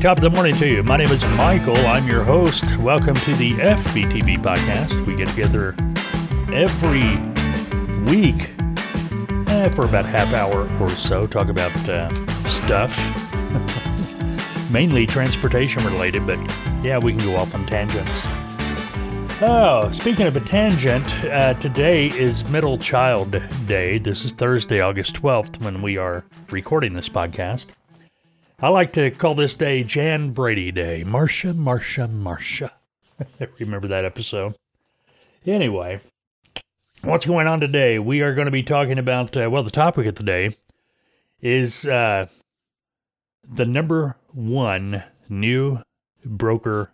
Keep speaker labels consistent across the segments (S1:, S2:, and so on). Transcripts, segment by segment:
S1: Top of the morning to you. My name is Michael. I'm your host. Welcome to the FBTV podcast. We get together every week eh, for about half hour or so, talk about uh, stuff, mainly transportation related, but yeah, we can go off on tangents. Oh, speaking of a tangent, uh, today is Middle Child Day. This is Thursday, August 12th, when we are recording this podcast. I like to call this day Jan Brady Day. Marcia, Marcia, Marcia. Remember that episode? Anyway, what's going on today? We are going to be talking about, uh, well, the topic of the day is uh, the number one new broker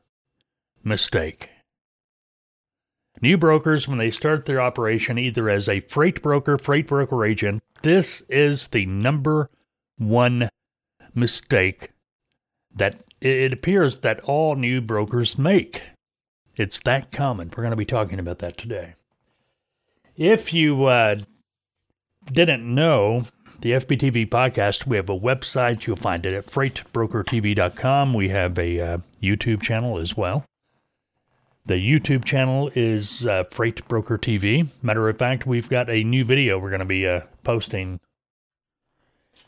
S1: mistake. New brokers, when they start their operation either as a freight broker, freight broker agent, this is the number one mistake that it appears that all new brokers make. It's that common. We're going to be talking about that today. If you uh, didn't know, the FBTV podcast, we have a website. You'll find it at freightbrokertv.com. We have a uh, YouTube channel as well. The YouTube channel is uh, Freight Broker TV. Matter of fact, we've got a new video we're going to be uh, posting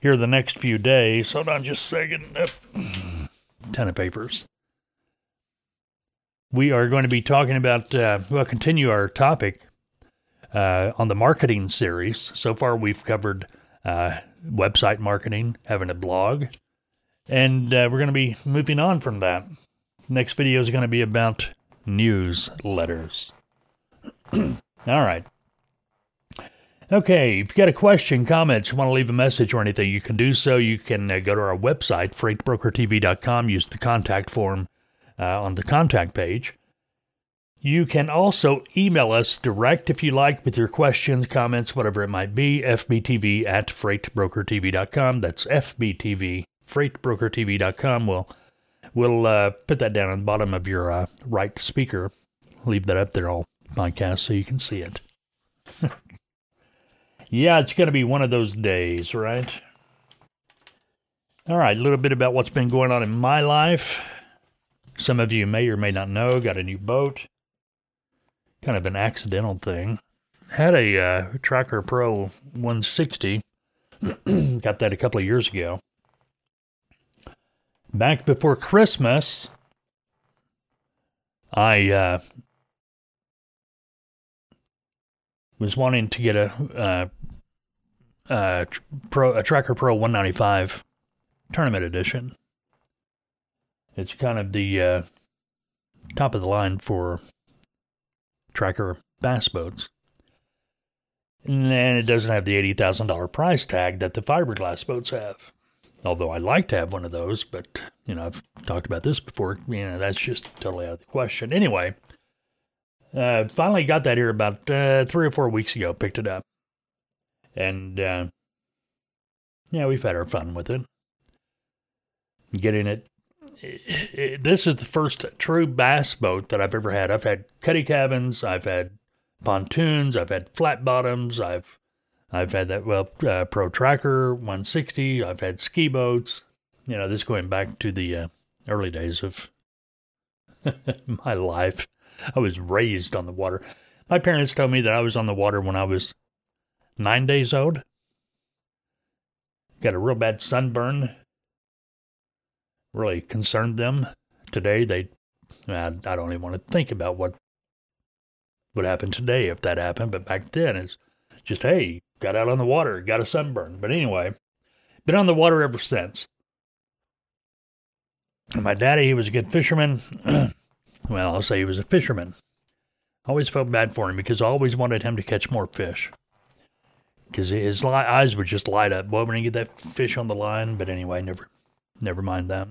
S1: here the next few days. Hold on just a second. Ton of papers. We are going to be talking about, uh, well, continue our topic uh, on the marketing series. So far, we've covered uh, website marketing, having a blog, and uh, we're going to be moving on from that. Next video is going to be about newsletters. All right. Okay, if you've got a question, comments, you want to leave a message or anything, you can do so. You can uh, go to our website, freightbrokertv.com, use the contact form uh, on the contact page. You can also email us direct if you like with your questions, comments, whatever it might be, fbtv at freightbrokertv.com. That's fbtv, freightbrokertv.com. We'll, we'll uh, put that down on the bottom of your uh, right speaker. Leave that up there all podcast so you can see it. Yeah, it's going to be one of those days, right? All right, a little bit about what's been going on in my life. Some of you may or may not know, got a new boat. Kind of an accidental thing. Had a uh, Tracker Pro 160. got that a couple of years ago. Back before Christmas, I uh, was wanting to get a uh, uh, Pro a Tracker Pro 195 tournament edition. It's kind of the uh, top of the line for tracker bass boats. And it doesn't have the $80,000 price tag that the fiberglass boats have. Although I'd like to have one of those, but, you know, I've talked about this before. You know, that's just totally out of the question. Anyway, uh, finally got that here about uh, three or four weeks ago, picked it up. And uh, yeah, we've had our fun with it. Getting it. This is the first true bass boat that I've ever had. I've had cuddy cabins, I've had pontoons, I've had flat bottoms, I've I've had that well uh, Pro Tracker 160. I've had ski boats. You know, this going back to the uh, early days of my life. I was raised on the water. My parents told me that I was on the water when I was nine days old. Got a real bad sunburn. Really concerned them. Today, they, I, don't even want to think about what would happen today if that happened. But back then, it's just, hey, got out on the water, got a sunburn. But anyway, been on the water ever since. My daddy, he was a good fisherman. well, I'll say he was a fisherman. always felt bad for him because I always wanted him to catch more fish because his eyes would just light up. Boy, when he get that fish on the line. But anyway, never, never mind that.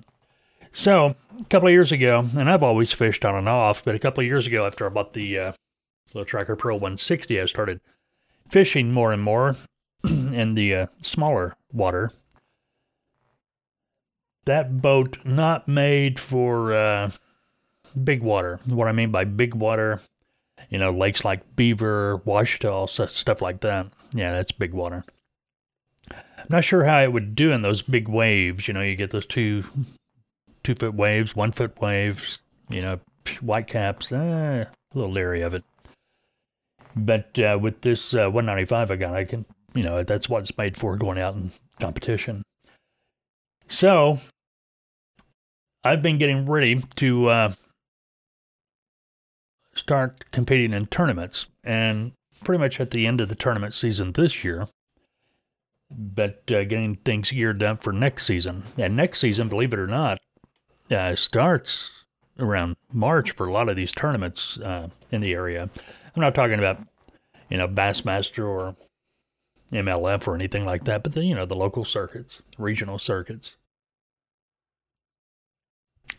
S1: So a couple of years ago, and I've always fished on and off, but a couple of years ago, after I bought the uh, little Tracker Pro 160, I started fishing more and more in the uh, smaller water. That boat not made for uh, big water. What I mean by big water, you know, lakes like Beaver, Ouachita, stuff like that. Yeah, that's big water. I'm not sure how it would do in those big waves. You know, you get those two two foot waves, one foot waves, you know, white caps, eh, a little leery of it. But uh, with this uh, 195 I got, I can, you know, that's what it's made for going out in competition. So I've been getting ready to uh, start competing in tournaments, and pretty much at the end of the tournament season this year, but uh, getting things geared up for next season. And next season, believe it or not, uh, starts around March for a lot of these tournaments uh, in the area. I'm not talking about, you know, Bassmaster or MLF or anything like that, but the, you know, the local circuits, regional circuits.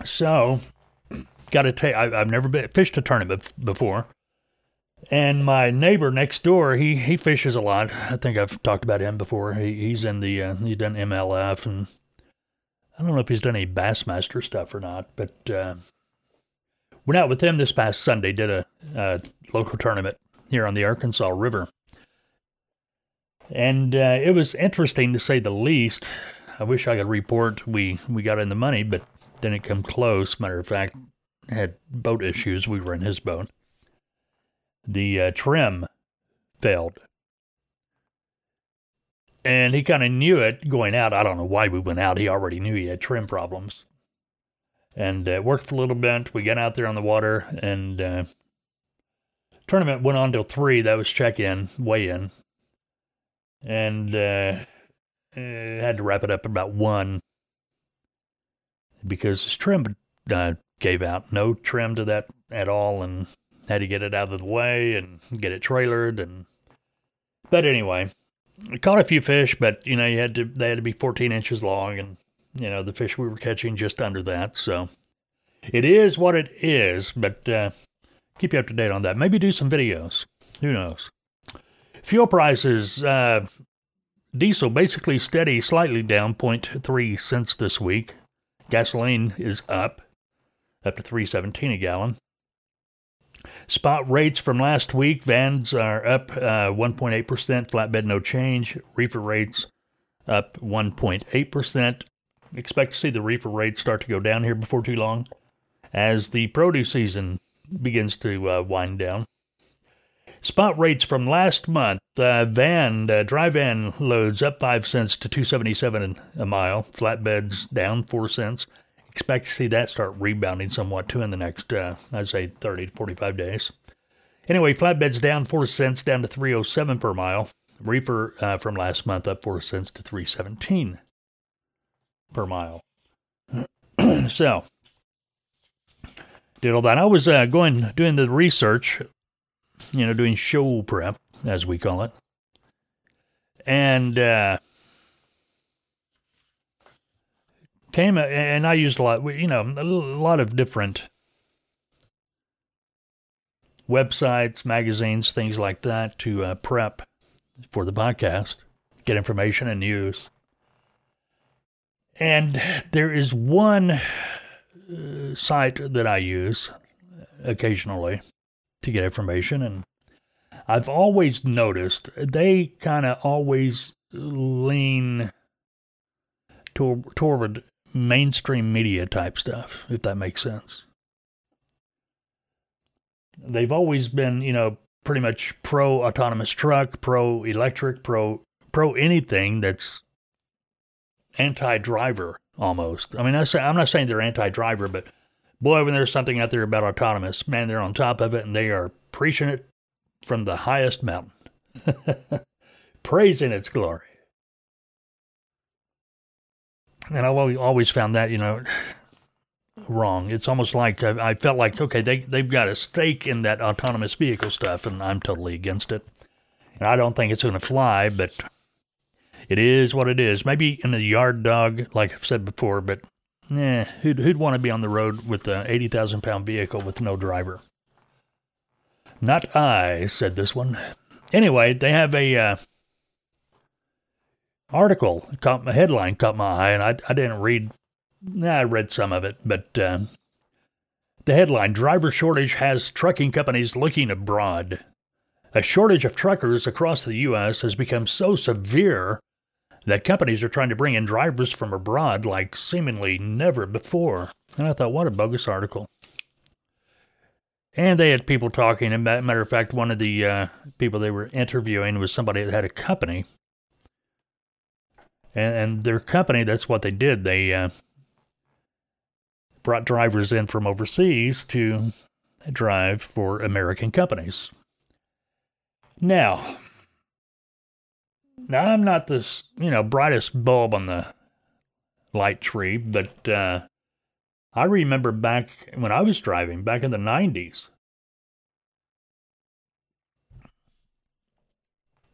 S1: So, got to take. I've never been fished a tournament before, and my neighbor next door, he he fishes a lot. I think I've talked about him before. He, he's in the uh, he's done MLF, and I don't know if he's done any Bassmaster stuff or not, but uh, went out with him this past Sunday. Did a, a local tournament here on the Arkansas River, and uh, it was interesting to say the least. I wish I could report we we got in the money, but didn't come close. Matter of fact, had boat issues. We were in his boat. The uh, trim failed. And he kind of knew it going out. I don't know why we went out. He already knew he had trim problems. And it uh, worked a little bit. We got out there on the water, and uh, tournament went on till three. That was check in, weigh in. And uh, uh, had to wrap it up about one because his trim uh, gave out. No trim to that at all, and had to get it out of the way and get it trailered. And but anyway, I caught a few fish, but you know you had to they had to be 14 inches long, and you know the fish we were catching just under that. So it is what it is. But uh, keep you up to date on that. Maybe do some videos. Who knows? Fuel prices. Uh, diesel basically steady, slightly down 0.3 cents this week. Gasoline is up, up to 317 a gallon. Spot rates from last week vans are up uh, 1.8%, flatbed no change. Reefer rates up 1.8%. Expect to see the reefer rates start to go down here before too long as the produce season begins to uh, wind down. Spot rates from last month: uh, van, uh, dry van loads up five cents to 277 a mile. Flatbeds down four cents. Expect to see that start rebounding somewhat too in the next, uh, I'd say, 30 to 45 days. Anyway, flatbeds down four cents, down to 307 per mile. Reefer uh, from last month up four cents to 317 per mile. so, did all that. I was uh, going doing the research you know, doing show prep, as we call it. And uh, came, and I used a lot, you know, a lot of different websites, magazines, things like that to uh, prep for the podcast, get information and news. And there is one uh, site that I use occasionally to get information. And I've always noticed they kind of always lean toward, toward mainstream media type stuff, if that makes sense. They've always been, you know, pretty much pro autonomous truck, pro electric, pro pro anything that's anti driver almost. I mean, I say, I'm not saying they're anti driver, but boy, when there's something out there about autonomous, man, they're on top of it and they are preaching it from the highest mountain, praising its glory. And I've always found that, you know, wrong. It's almost like I, I felt like, okay, they, they've got a stake in that autonomous vehicle stuff, and I'm totally against it. And I don't think it's going to fly, but it is what it is. Maybe in a yard dog, like I've said before, but Eh, who'd, who'd want to be on the road with an 80,000 pound vehicle with no driver? Not I, said this one. Anyway, they have a uh, article, caught, my headline caught my eye, and I, I didn't read, I read some of it, but uh, the headline Driver Shortage Has Trucking Companies Looking Abroad. A shortage of truckers across the U.S. has become so severe that companies are trying to bring in drivers from abroad like seemingly never before. And I thought, what a bogus article. And they had people talking. And matter of fact, one of the uh, people they were interviewing was somebody that had a company. And, and their company, that's what they did. They uh, brought drivers in from overseas to drive for American companies. Now, now I'm not this, you know, brightest bulb on the light tree, but uh, I remember back when I was driving back in the 90s.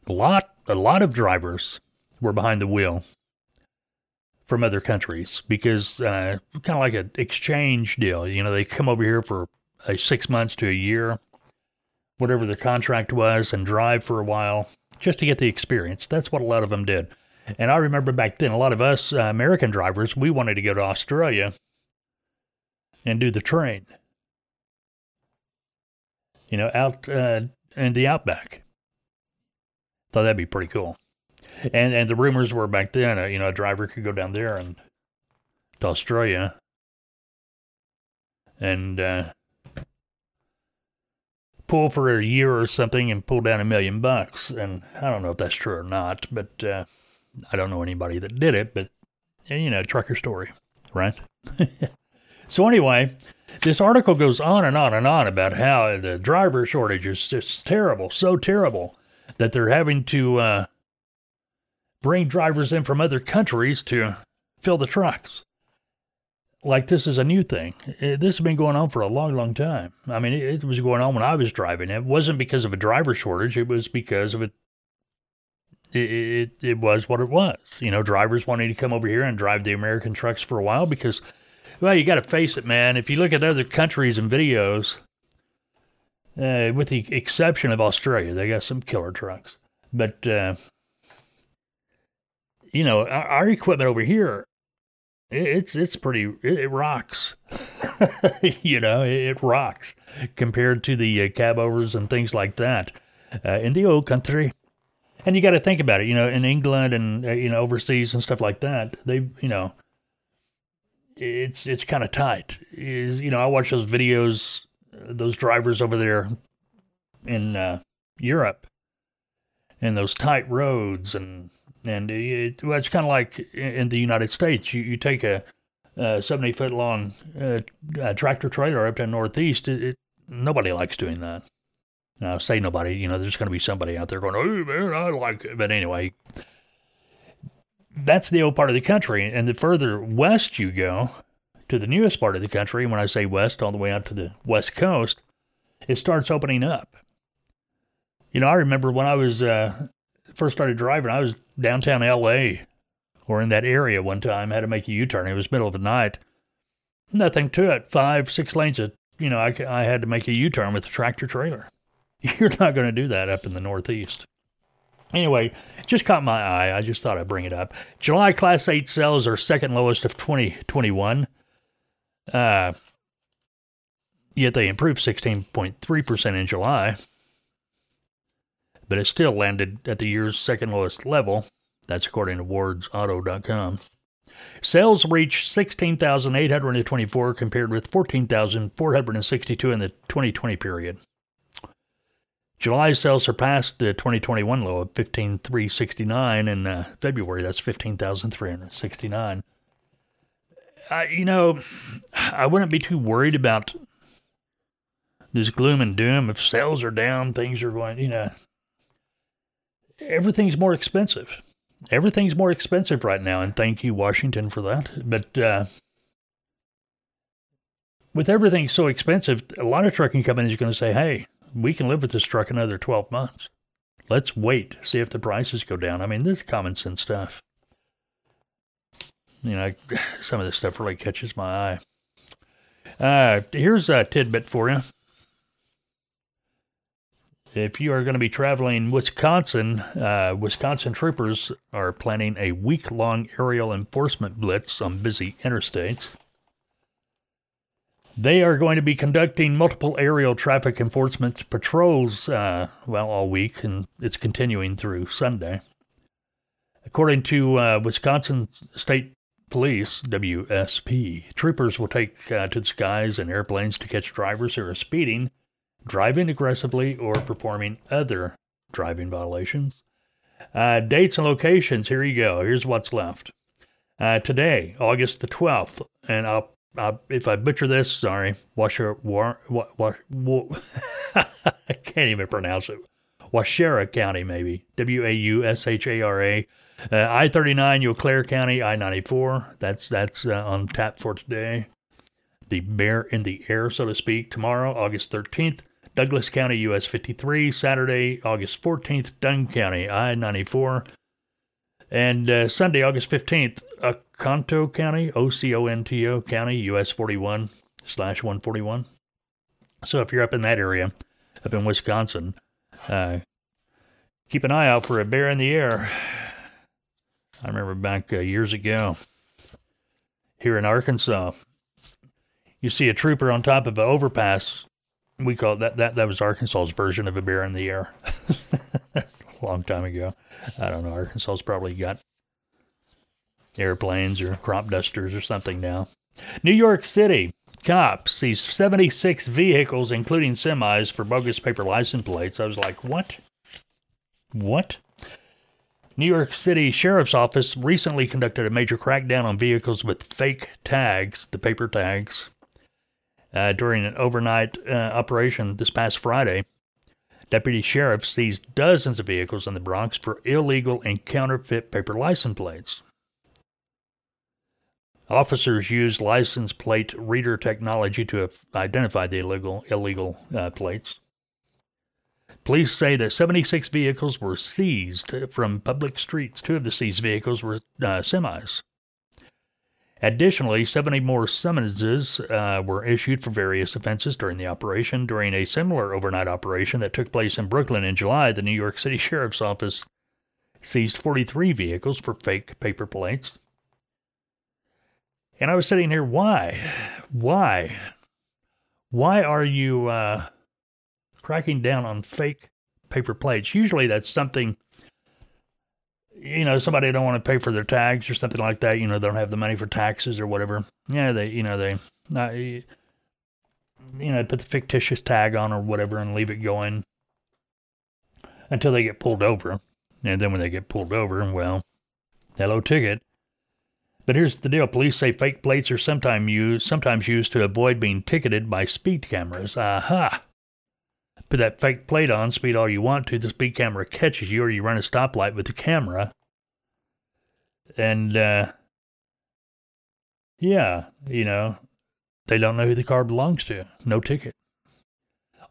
S1: A lot, a lot of drivers were behind the wheel from other countries because uh, kind of like an exchange deal. You know, they come over here for uh, six months to a year, whatever the contract was, and drive for a while just to get the experience. That's what a lot of them did. And I remember back then, a lot of us uh, American drivers, we wanted to go to Australia and do the train. You know, out uh, in the outback. Thought that'd be pretty cool. And and the rumors were back then, uh, you know, a driver could go down there and to Australia and uh, pull for a year or something and pull down a million bucks. And I don't know if that's true or not, but uh, I don't know anybody that did it. But you know, trucker story, right? so anyway, this article goes on and on and on about how the driver shortage is just terrible, so terrible that they're having to uh, bring drivers in from other countries to fill the trucks. Like this is a new thing. It, this has been going on for a long, long time. I mean, it, it was going on when I was driving. It wasn't because of a driver shortage. It was because of it. It, it, it was what it was. You know, drivers wanting to come over here and drive the American trucks for a while because, well, you got to face it, man. If you look at other countries and videos, uh, with the exception of Australia, they got some killer trucks. But uh, you know, our, our equipment over here, it, it's it's pretty, it, it rocks. you know, it, it, rocks compared to the uh, cab overs and things like that uh, in the old country. And you got to think about it. You know, in England and uh, you know overseas and stuff like that, they you know, it's it's kind of tight. Is you know, I watch those videos, those drivers over there in uh, Europe, and those tight roads and and it, well, it's kind of like in the United States. You, you take a, a 70 foot long uh, tractor trailer up to the Northeast. It, it, nobody likes doing that. Now, say nobody, you know, there's going to be somebody out there going, oh, man, I like it. But anyway, that's the old part of the country. And the further west you go to the newest part of the country, when I say west, all the way out to the west coast, it starts opening up. You know, I remember when I was uh, first started driving, I was downtown LA or in that area one time, had to make a U turn. It was middle of the night. Nothing to it. Five, six lanes of, you know, I, I had to make a U turn with a tractor trailer. You're not going to do that up in the Northeast. Anyway, just caught my eye. I just thought I'd bring it up. July Class 8 sales are second lowest of 2021. Uh, yet they improved 16.3% in July but it still landed at the year's second lowest level. That's according to WardsAuto.com. Sales reached 16,824 compared with 14,462 in the 2020 period. July sales surpassed the 2021 low of 15,369 in uh, February. That's 15,369. Uh, you know, I wouldn't be too worried about this gloom and doom. If sales are down, things are going, you know, everything's more expensive. Everything's more expensive right now, and thank you, Washington, for that. But uh, with everything so expensive, a lot of trucking companies are going to say, hey, we can live with this truck another 12 months. Let's wait, see if the prices go down. I mean, this is common sense stuff. You know, some of this stuff really catches my eye. Uh, here's a tidbit for you if you are going to be traveling Wisconsin, uh, Wisconsin troopers are planning a week long aerial enforcement blitz on busy interstates. They are going to be conducting multiple aerial traffic enforcement patrols, uh, well, all week, and it's continuing through Sunday. According to uh, Wisconsin State Police, WSP, troopers will take uh, to the skies in airplanes to catch drivers who are speeding, driving aggressively, or performing other driving violations. Uh, dates and locations, here you go. Here's what's left. Uh, today, August the 12th, and I'll, I'll, if I butcher this, sorry, Washer, war, wa, wa, wa, I can't even pronounce it. Waushara County, maybe. W A U S H A R A. Uh, I 39, Eau Claire County, I 94. That's, that's uh, on tap for today. The bear in the air, so to speak. Tomorrow, August 13th, Douglas County, US 53. Saturday, August 14th, Dunn County, I 94. And uh, Sunday, August 15th, Oconto County, O C O N T O County, US 41 slash 141. So if you're up in that area, up in Wisconsin, uh, keep an eye out for a bear in the air. I remember back uh, years ago here in Arkansas, you see a trooper on top of an overpass. We call that, that, that was Arkansas's version of a bear in the air. A long time ago. I don't know. Arkansas's probably got airplanes or crop dusters or something now. New York City. Cops sees 76 vehicles, including semis, for bogus paper license plates. I was like, what? What? New York City Sheriff's Office recently conducted a major crackdown on vehicles with fake tags, the paper tags, uh, during an overnight uh, operation this past Friday. Deputy sheriff seized dozens of vehicles in the Bronx for illegal and counterfeit paper license plates. Officers used license plate reader technology to identify the illegal illegal uh, plates. Police say that 76 vehicles were seized from public streets. Two of the seized vehicles were uh, semis. Additionally, 70 more summonses uh, were issued for various offenses during the operation. During a similar overnight operation that took place in Brooklyn in July, the New York City Sheriff's Office seized 43 vehicles for fake paper plates. And I was sitting here, why? Why? Why are you uh, cracking down on fake paper plates? Usually that's something you know, somebody don't want to pay for their tags or something like that. You know, they don't have the money for taxes or whatever. Yeah, they, you know, they, uh, you know, put the fictitious tag on or whatever and leave it going until they get pulled over. And then when they get pulled over, well, hello ticket. But here's the deal: police say fake plates are sometimes used, sometimes used to avoid being ticketed by speed cameras. Aha! Put that fake plate on, speed all you want to. The speed camera catches you, or you run a stoplight with the camera. And, uh, yeah, you know, they don't know who the car belongs to. No ticket.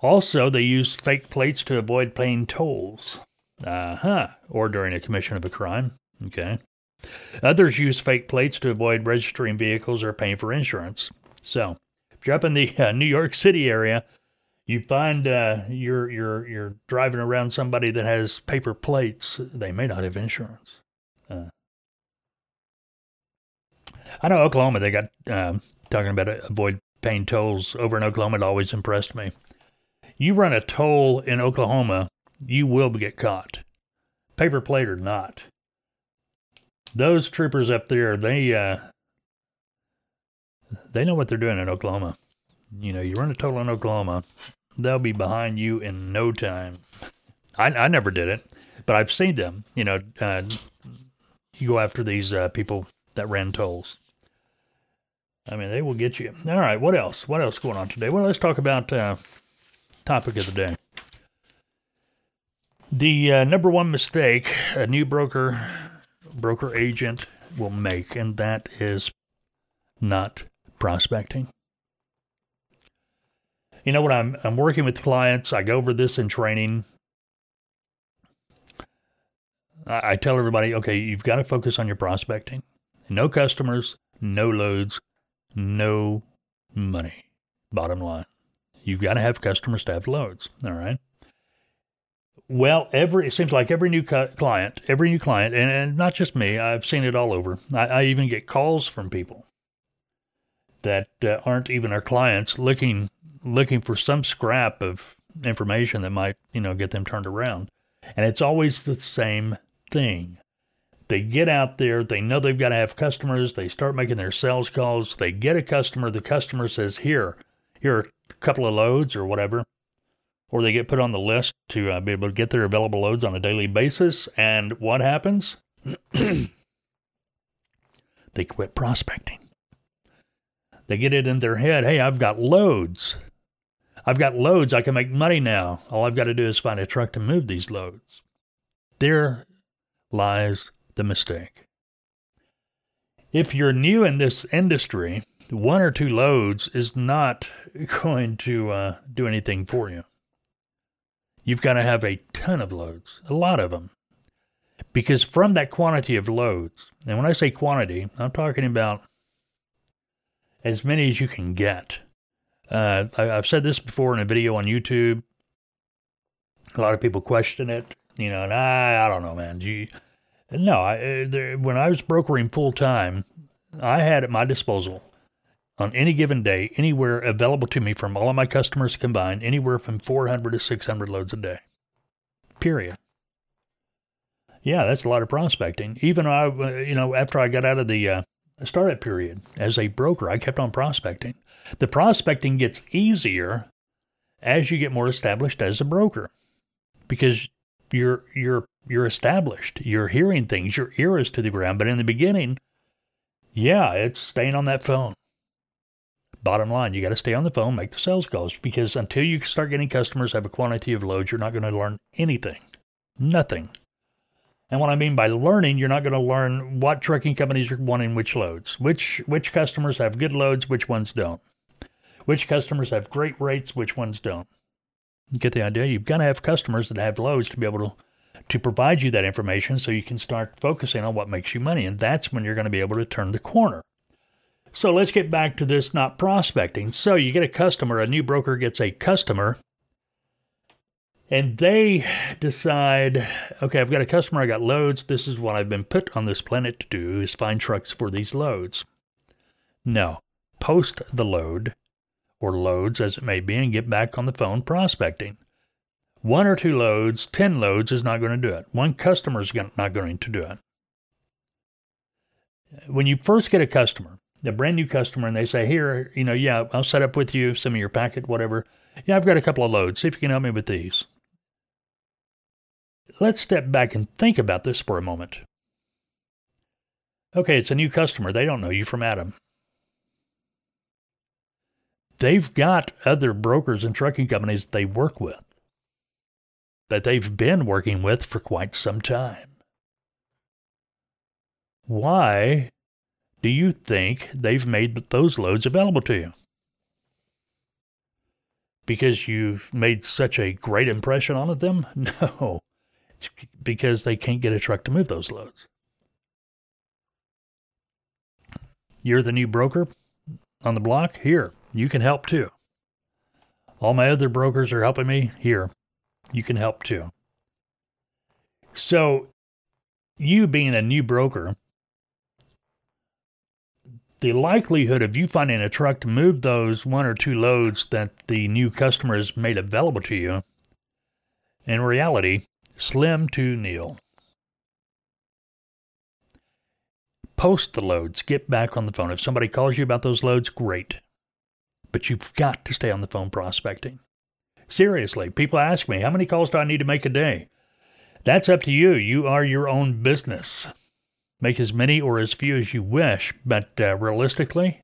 S1: Also, they use fake plates to avoid paying tolls. Uh huh. Or during a commission of a crime. Okay. Others use fake plates to avoid registering vehicles or paying for insurance. So, if you're up in the uh, New York City area, you find uh, you're you're you're driving around somebody that has paper plates. They may not have insurance. Uh, I know Oklahoma. They got um, talking about avoid paying tolls over in Oklahoma. It always impressed me. You run a toll in Oklahoma, you will get caught, paper plate or not. Those troopers up there, they uh, they know what they're doing in Oklahoma. You know, you run a toll in Oklahoma, they'll be behind you in no time. I, I never did it, but I've seen them. You know, uh, you go after these uh, people that ran tolls. I mean, they will get you. All right, what else? What else going on today? Well, let's talk about uh, topic of the day. The uh, number one mistake a new broker broker agent will make, and that is not prospecting you know, when I'm I'm working with clients, I go over this in training. I, I tell everybody, okay, you've got to focus on your prospecting. No customers, no loads, no money. Bottom line, you've got to have customers to have loads. All right. Well, every it seems like every new cu- client, every new client, and, and, not just me, I've seen it all over. I, I even get calls from people that uh, aren't even our clients looking looking for some scrap of information that might, you know, get them turned around. And it's always the same thing. They get out there, they know they've got to have customers, they start making their sales calls, they get a customer, the customer says, Here, here are a couple of loads or whatever. Or they get put on the list to uh, be able to get their available loads on a daily basis. And what happens? they quit prospecting. They get it in their head hey, I've got loads. I've got loads. I can make money now. All I've got to do is find a truck to move these loads. There lies the mistake. If you're new in this industry, one or two loads is not going to uh, do anything for you. You've got to have a ton of loads, a lot of them. Because from that quantity of loads, and when I say quantity, I'm talking about as many as you can get. Uh, I, have said this before in a video on YouTube. A lot of people question it, you know, and I, I don't know, man. You, no, I, uh, there, when I was brokering full time, I had at my disposal on any given day, anywhere available to me from all of my customers combined, anywhere from 400 to 600 loads a day. Period. Yeah, that's a lot of prospecting. Even I, uh, you know, after I got out of the uh, startup period as a broker, I kept on prospecting. The prospecting gets easier as you get more established as a broker because you're you're you're established. You're hearing things. Your ear is to the ground. But in the beginning, yeah, it's staying on that phone. Bottom line, you got to stay on the phone, make the sales calls because until you start getting customers, have a quantity of loads, you're not going to learn anything. Nothing. And what I mean by learning, you're not going to learn what trucking companies are wanting which loads, which which customers have good loads, which ones don't, which customers have great rates, which ones don't. You get the idea? You've got to have customers that have loads to be able to to provide you that information so you can start focusing on what makes you money, and that's when you're going to be able to turn the corner. So let's get back to this not prospecting. So you get a customer, a new broker gets a customer, and they decide, okay, I've got a customer, I got loads. This is what I've been put on this planet to do is find trucks for these loads. No, post the load or loads as it may be and get back on the phone prospecting. One or two loads, 10 loads is not going to do it. One customer is not going to do it. When you first get a customer, a brand new customer and they say, Here, you know, yeah, I'll set up with you, send me your packet, whatever. Yeah, I've got a couple of loads. See if you can help me with these. Let's step back and think about this for a moment. Okay, it's a new customer. They don't know you from Adam. They've got other brokers and trucking companies they work with that they've been working with for quite some time. Why do you think they've made those loads available to you? Because you've made such a great impression on them? No. It's because they can't get a truck to move those loads. You're the new broker on the block? Here, you can help too. All my other brokers are helping me? Here, you can help too. So, you being a new broker, the likelihood of you finding a truck to move those one or two loads that the new customer has made available to you, in reality, slim to nil. Post the loads, get back on the phone. If somebody calls you about those loads, great. But you've got to stay on the phone prospecting. Seriously, people ask me, how many calls do I need to make a day? That's up to you. You are your own business. Make as many or as few as you wish, but uh, realistically,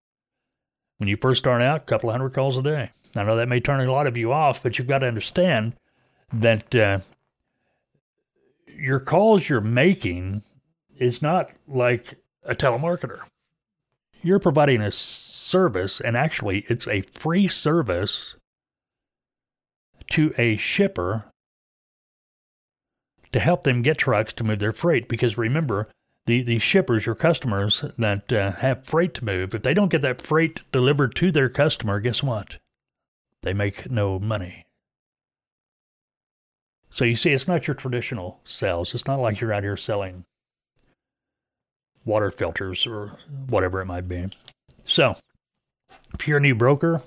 S1: when you first start out, a couple hundred calls a day. I know that may turn a lot of you off, but you've got to understand that uh, your calls you're making is not like a telemarketer. You're providing a service, and actually, it's a free service to a shipper to help them get trucks to move their freight. Because remember, the, the shippers, your customers that uh, have freight to move, if they don't get that freight delivered to their customer, guess what? They make no money. So you see, it's not your traditional sales. It's not like you're out here selling water filters or whatever it might be. So if you're a new broker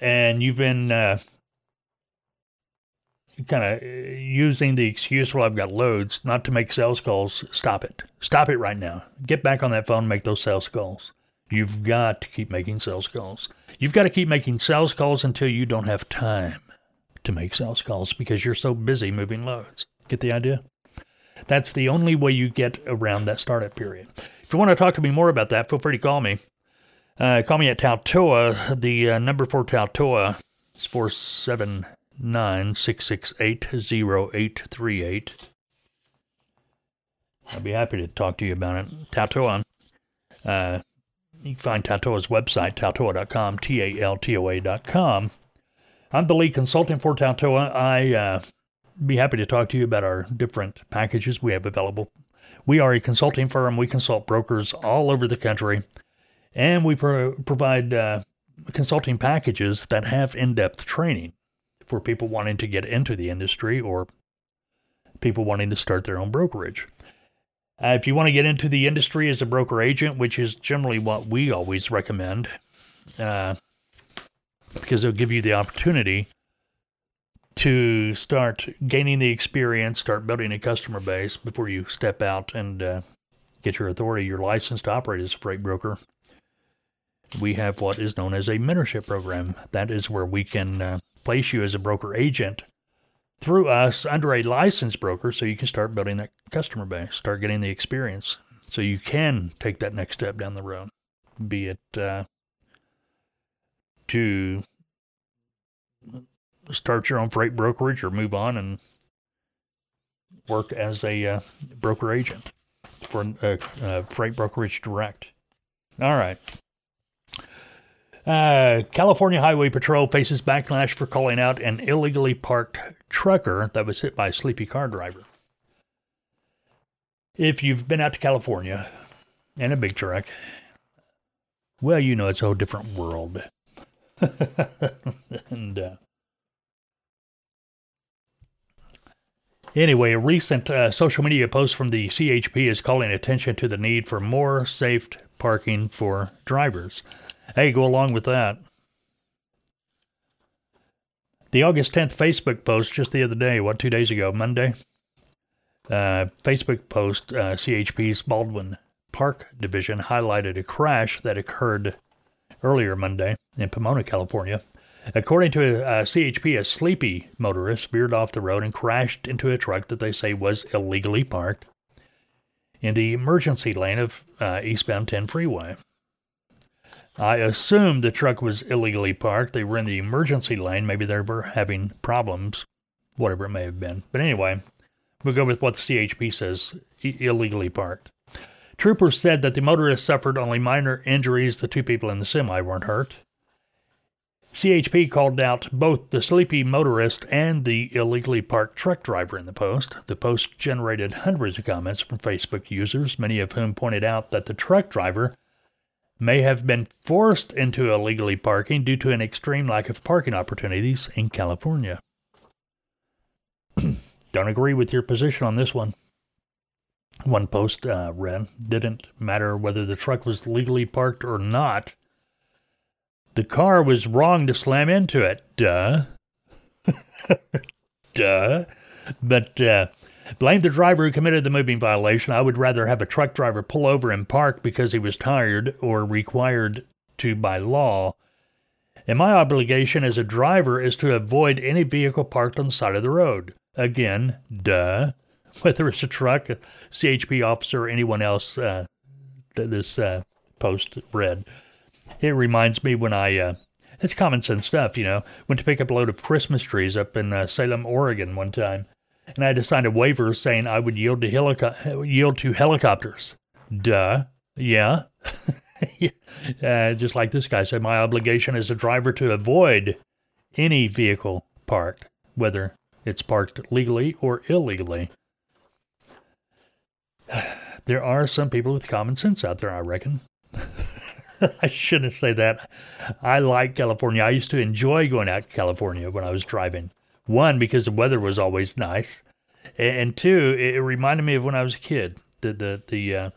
S1: and you've been uh, kind of using the excuse, well, I've got loads, not to make sales calls, stop it. Stop it right now. Get back on that phone and make those sales calls. You've got to keep making sales calls. You've got to keep making sales calls until you don't have time to make sales calls because you're so busy moving loads. Get the idea? That's the only way you get around that startup period. If you want to talk to me more about that, feel free to call me. Uh, call me at TALTOA. The uh, number for TALTOA is 479 668 0838. I'll be happy to talk to you about it. TALTOA. Uh, you can find TALTOA's website, taltoa.com, T A L T O A.com. I'm the lead consultant for TALTOA. I uh, be happy to talk to you about our different packages we have available. We are a consulting firm. We consult brokers all over the country, and we pro- provide uh, consulting packages that have in depth training for people wanting to get into the industry or people wanting to start their own brokerage. Uh, if you want to get into the industry as a broker agent, which is generally what we always recommend, uh, because it'll give you the opportunity to start gaining the experience, start building a customer base before you step out and uh, get your authority, your license to operate as a freight broker. We have what is known as a mentorship program. That is where we can uh, place you as a broker agent through us under a licensed broker so you can start building that customer base, start getting the experience so you can take that next step down the road, be it uh, to start your own freight brokerage or move on and work as a uh, broker agent for uh, uh, Freight Brokerage Direct. All right. Uh, California Highway Patrol faces backlash for calling out an illegally parked trucker that was hit by a sleepy car driver. If you've been out to California in a big truck, well, you know it's a whole different world. and uh, Anyway, a recent uh, social media post from the CHP is calling attention to the need for more safe parking for drivers. Hey, go along with that. The August 10th Facebook post just the other day, what, two days ago, Monday? Uh, Facebook post, uh, CHP's Baldwin Park Division highlighted a crash that occurred earlier Monday in Pomona, California. According to a, CHP, a sleepy motorist veered off the road and crashed into a truck that they say was illegally parked in the emergency lane of uh, eastbound 10 freeway. I assume the truck was illegally parked. They were in the emergency lane. Maybe they were having problems, whatever it may have been. But anyway, we'll go with what the CHP says illegally parked. Troopers said that the motorist suffered only minor injuries. The two people in the semi weren't hurt. CHP called out both the sleepy motorist and the illegally parked truck driver in the post. The post generated hundreds of comments from Facebook users, many of whom pointed out that the truck driver may have been forced into illegally parking due to an extreme lack of parking opportunities in California. Don't agree with your position on this one. One post uh, read, didn't matter whether the truck was legally parked or not the car was wrong to slam into it. Duh. Duh. But uh, blame the driver who committed the moving violation. I would rather have a truck driver pull over and park because he was tired or required to by law. And my obligation as a driver is to avoid any vehicle parked on the side of the road. Again, duh. Whether it's a truck, a CHP officer, or anyone else uh, that this uh, post read. It reminds me when I, uh, it's common sense stuff, you know, went to pick up a load of Christmas trees up in uh, Salem, Oregon one time, and I had to sign a waiver saying I would yield to, helico- yield to helicopters. Duh. Yeah. uh, just like this guy said, my obligation as a driver to avoid any vehicle parked, whether it's parked legally or illegally. There are some people with common sense out there, I reckon. I shouldn't say that. I like California. I used to enjoy going out to California when I was driving. One, because the weather was always nice, and two, it reminded me of when I was a kid. The the the uh,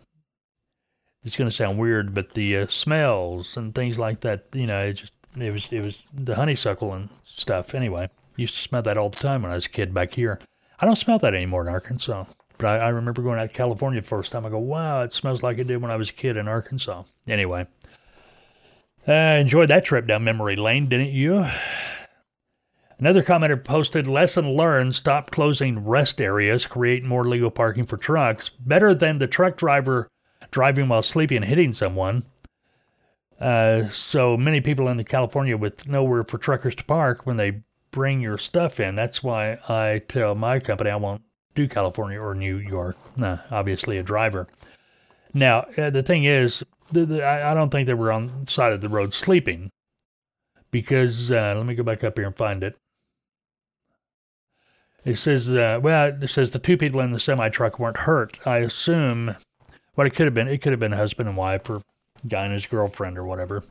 S1: it's going to sound weird, but the uh, smells and things like that. You know, it just it was it was the honeysuckle and stuff. Anyway, Used to smell that all the time when I was a kid back here. I don't smell that anymore in Arkansas. But I, I remember going out to California the first time. I go, wow, it smells like it did when I was a kid in Arkansas. Anyway, uh, enjoyed that trip down memory lane, didn't you? Another commenter posted lesson learned stop closing rest areas, create more legal parking for trucks. Better than the truck driver driving while sleeping and hitting someone. Uh, so many people in the California with nowhere for truckers to park when they bring your stuff in. That's why I tell my company I won't do California or New York. Nah, obviously a driver. Now uh, the thing is, the, the, I, I don't think they were on the side of the road sleeping because uh, let me go back up here and find it. It says, uh, well, it says the two people in the semi truck weren't hurt. I assume what it could have been, it could have been a husband and wife or guy and his girlfriend or whatever.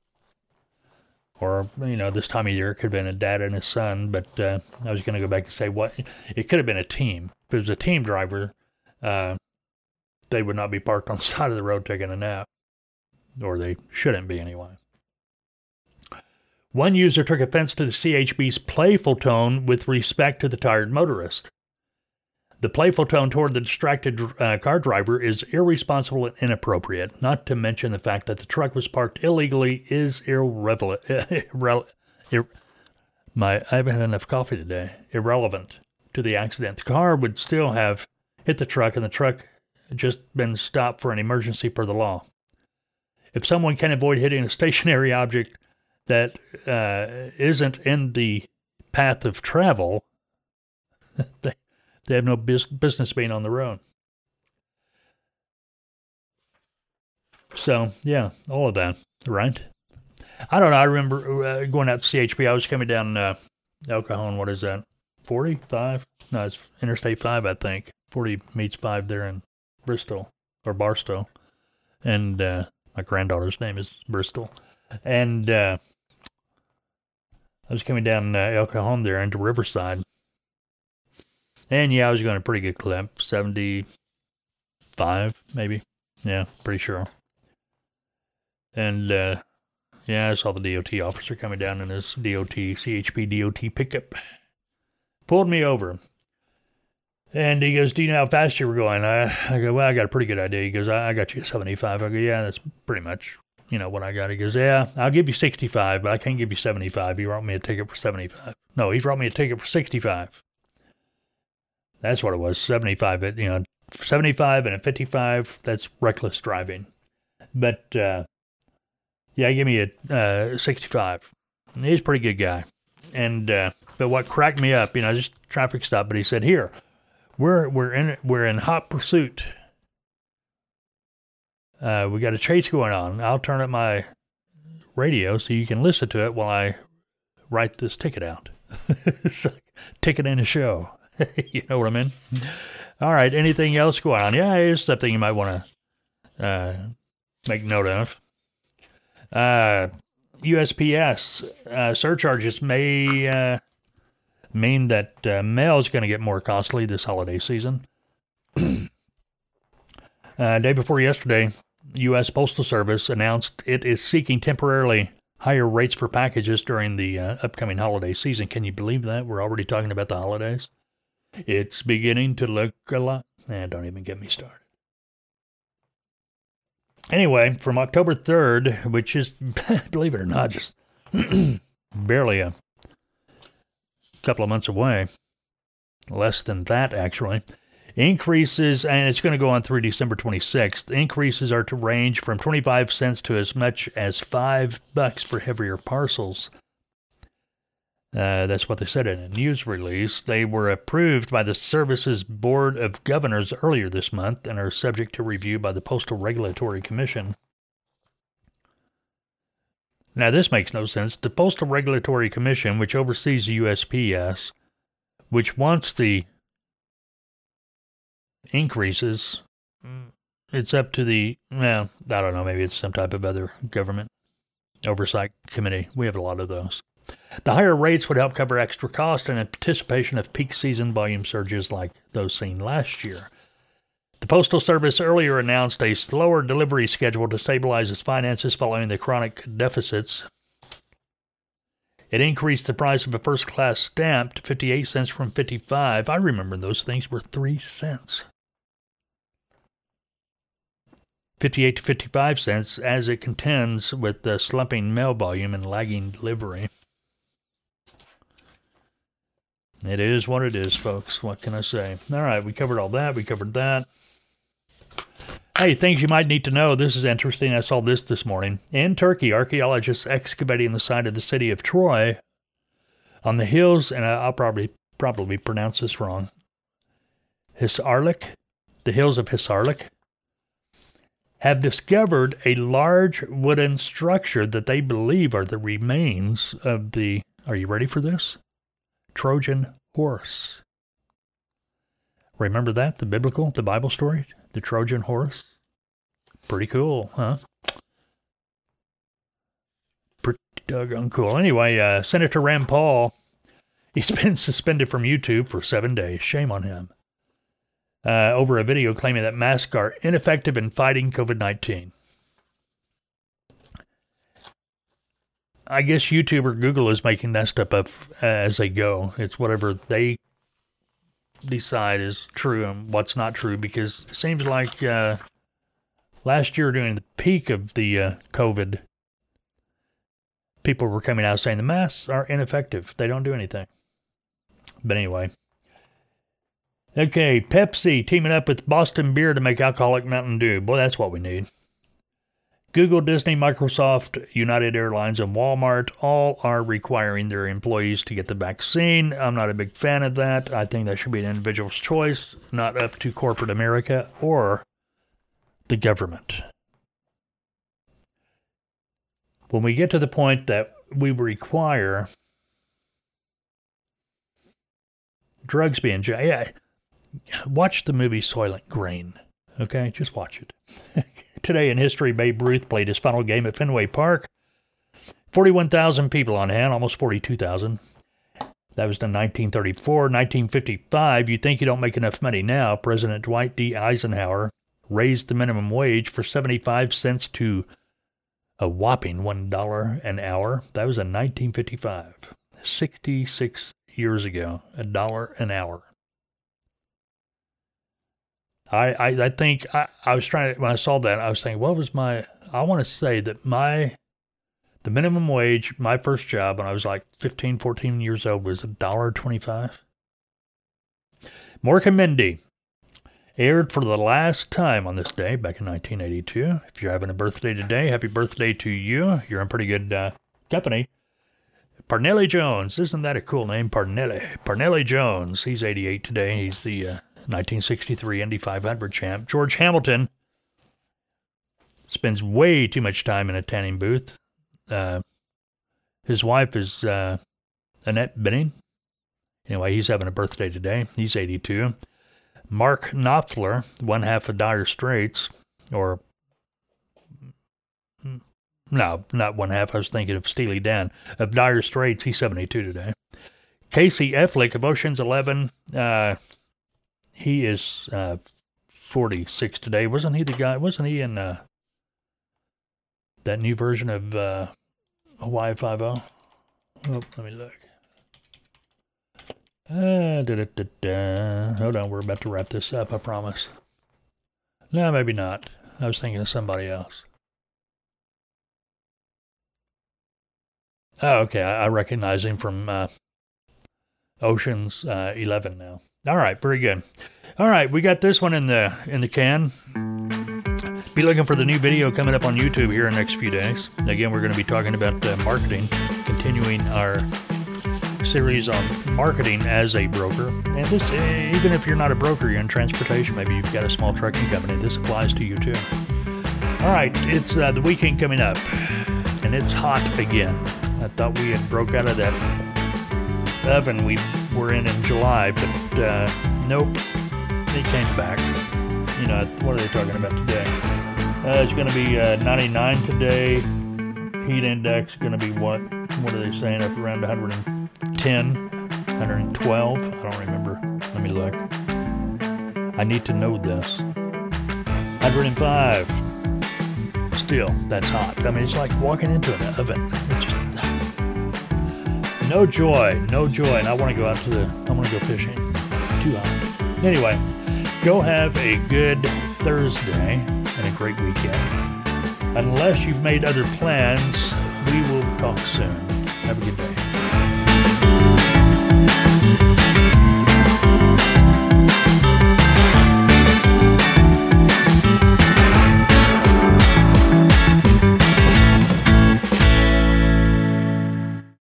S1: Or, you know, this time of year, it could have been a dad and his son. But uh, I was going to go back and say what it could have been a team. If it was a team driver, uh, they would not be parked on the side of the road taking a nap. Or they shouldn't be anyway. One user took offense to the CHP's playful tone with respect to the tired motorist. The playful tone toward the distracted uh, car driver is irresponsible and inappropriate, not to mention the fact that the truck was parked illegally is irrelevant. Ir- my, I haven't had enough coffee today. Irrelevant to the accident. The car would still have hit the truck, and the truck just been stopped for an emergency per the law. If someone can avoid hitting a stationary object that uh, not in the path of travel, they, they have no bis- business being on the road. So, yeah, all of that, right? I don't know. I remember uh, going out to CHP. I was coming down uh, El Cajon. What is that? 45? No, it's Interstate 5, I think. 40 meets 5 there in Bristol or Barstow. And uh, my granddaughter's name is Bristol. And uh, I was coming down uh, El Cajon there into Riverside. And yeah, I was going a pretty good clip 75, maybe. Yeah, pretty sure. And uh, yeah, I saw the DOT officer coming down in his DOT, CHP DOT pickup. Pulled me over. And he goes, Do you know how fast you were going? I, I go, Well, I got a pretty good idea. He goes, I, I got you at 75. I go, Yeah, that's pretty much you know what I got. He goes, yeah, I'll give you 65, but I can't give you 75. He wrote me a ticket for 75. No, he wrote me a ticket for 65. That's what it was, 75. At, you know, 75 and a 55, that's reckless driving. But uh, yeah, give me a uh, 65. He's a pretty good guy. And uh, but what cracked me up, you know, just traffic stop. But he said, "Here, we're we're in we're in hot pursuit uh, we got a chase going on. I'll turn up my radio so you can listen to it while I write this ticket out. it's like ticket in a show. you know what I mean? All right. Anything else going on? Yeah, here's something you might want to uh, make note of. Uh, USPS uh, surcharges may uh, mean that uh, mail is going to get more costly this holiday season. day before yesterday, U.S. Postal Service announced it is seeking temporarily higher rates for packages during the uh, upcoming holiday season. Can you believe that? We're already talking about the holidays. It's beginning to look a lot. Eh, don't even get me started. Anyway, from October 3rd, which is, believe it or not, just barely a couple of months away, less than that actually, Increases, and it's going to go on through December 26th. Increases are to range from 25 cents to as much as 5 bucks for heavier parcels. Uh, that's what they said in a news release. They were approved by the Service's Board of Governors earlier this month and are subject to review by the Postal Regulatory Commission. Now, this makes no sense. The Postal Regulatory Commission, which oversees the USPS, which wants the increases, mm. it's up to the, well, I don't know, maybe it's some type of other government oversight committee. We have a lot of those. The higher rates would help cover extra costs in anticipation of peak season volume surges like those seen last year. The Postal Service earlier announced a slower delivery schedule to stabilize its finances following the chronic deficits It increased the price of a first class stamp to 58 cents from 55. I remember those things were 3 cents. 58 to 55 cents as it contends with the slumping mail volume and lagging delivery. It is what it is, folks. What can I say? All right, we covered all that. We covered that. Hey, things you might need to know. This is interesting. I saw this this morning. In Turkey, archaeologists excavating the site of the city of Troy on the hills, and I'll probably probably pronounce this wrong. Hisarlik, the hills of Hisarlik, have discovered a large wooden structure that they believe are the remains of the. Are you ready for this? Trojan horse. Remember that? The biblical, the Bible story? The Trojan horse? Pretty cool, huh? Pretty doggone cool. Anyway, uh, Senator Rand Paul, he's been suspended from YouTube for seven days. Shame on him. Uh, over a video claiming that masks are ineffective in fighting COVID 19. I guess YouTube or Google is making that stuff up as they go. It's whatever they decide is true and what's not true because it seems like uh, last year during the peak of the uh, COVID, people were coming out saying the masks are ineffective. They don't do anything. But anyway. Okay, Pepsi teaming up with Boston Beer to make alcoholic Mountain Dew. Boy, that's what we need. Google, Disney, Microsoft, United Airlines, and Walmart all are requiring their employees to get the vaccine. I'm not a big fan of that. I think that should be an individual's choice, not up to corporate America or the government. When we get to the point that we require drugs being, yeah, watch the movie Soylent Green. Okay, just watch it. Today in history, Babe Ruth played his final game at Fenway Park. 41,000 people on hand, almost 42,000. That was in 1934. 1955, you think you don't make enough money now. President Dwight D. Eisenhower raised the minimum wage for 75 cents to a whopping $1 an hour. That was in 1955. 66 years ago, a dollar an hour. I, I, I think I, I was trying to, when I saw that, I was saying, what was my, I want to say that my, the minimum wage, my first job when I was like 15, 14 years old was $1.25. Mork and Mindy aired for the last time on this day back in 1982. If you're having a birthday today, happy birthday to you. You're in pretty good uh, company. Parnelli Jones, isn't that a cool name? Parnelli. Parnelli Jones, he's 88 today. He's the uh, 1963 Indy 500 champ. George Hamilton spends way too much time in a tanning booth. Uh, his wife is uh, Annette Bening. Anyway, he's having a birthday today. He's 82. Mark Knopfler, one half of Dire Straits, or no, not one half. I was thinking of Steely Dan of Dire Straits. He's 72 today. Casey Affleck of Ocean's Eleven. Uh, he is uh, 46 today. Wasn't he the guy? Wasn't he in uh, that new version of uh, Hawaii Five O? Oh, let me look. Uh, da, da, da, da. Hold on, we're about to wrap this up. I promise. No, maybe not. I was thinking of somebody else. Oh, okay. I, I recognize him from uh, Ocean's uh, Eleven now. All right, very good. All right, we got this one in the in the can. Be looking for the new video coming up on YouTube here in the next few days. Again, we're going to be talking about uh, marketing, continuing our series on marketing as a broker. And this, eh, even if you're not a broker, you're in transportation, maybe you've got a small trucking company. This applies to you too. All right, it's uh, the weekend coming up, and it's hot again. I thought we had broke out of that oven we were in in July, but uh, nope, it came back. You know, what are they talking about today? Uh, it's going to be uh, 99 today. Heat index going to be what? What are they saying? Up around 110, 112. I don't remember. Let me look. I need to know this. 105. Still, that's hot. I mean, it's like walking into an oven no joy, no joy. And I want to go out to the, I want to go fishing. Too hot. Anyway, go have a good Thursday and a great weekend. Unless you've made other plans, we will talk soon. Have a good day.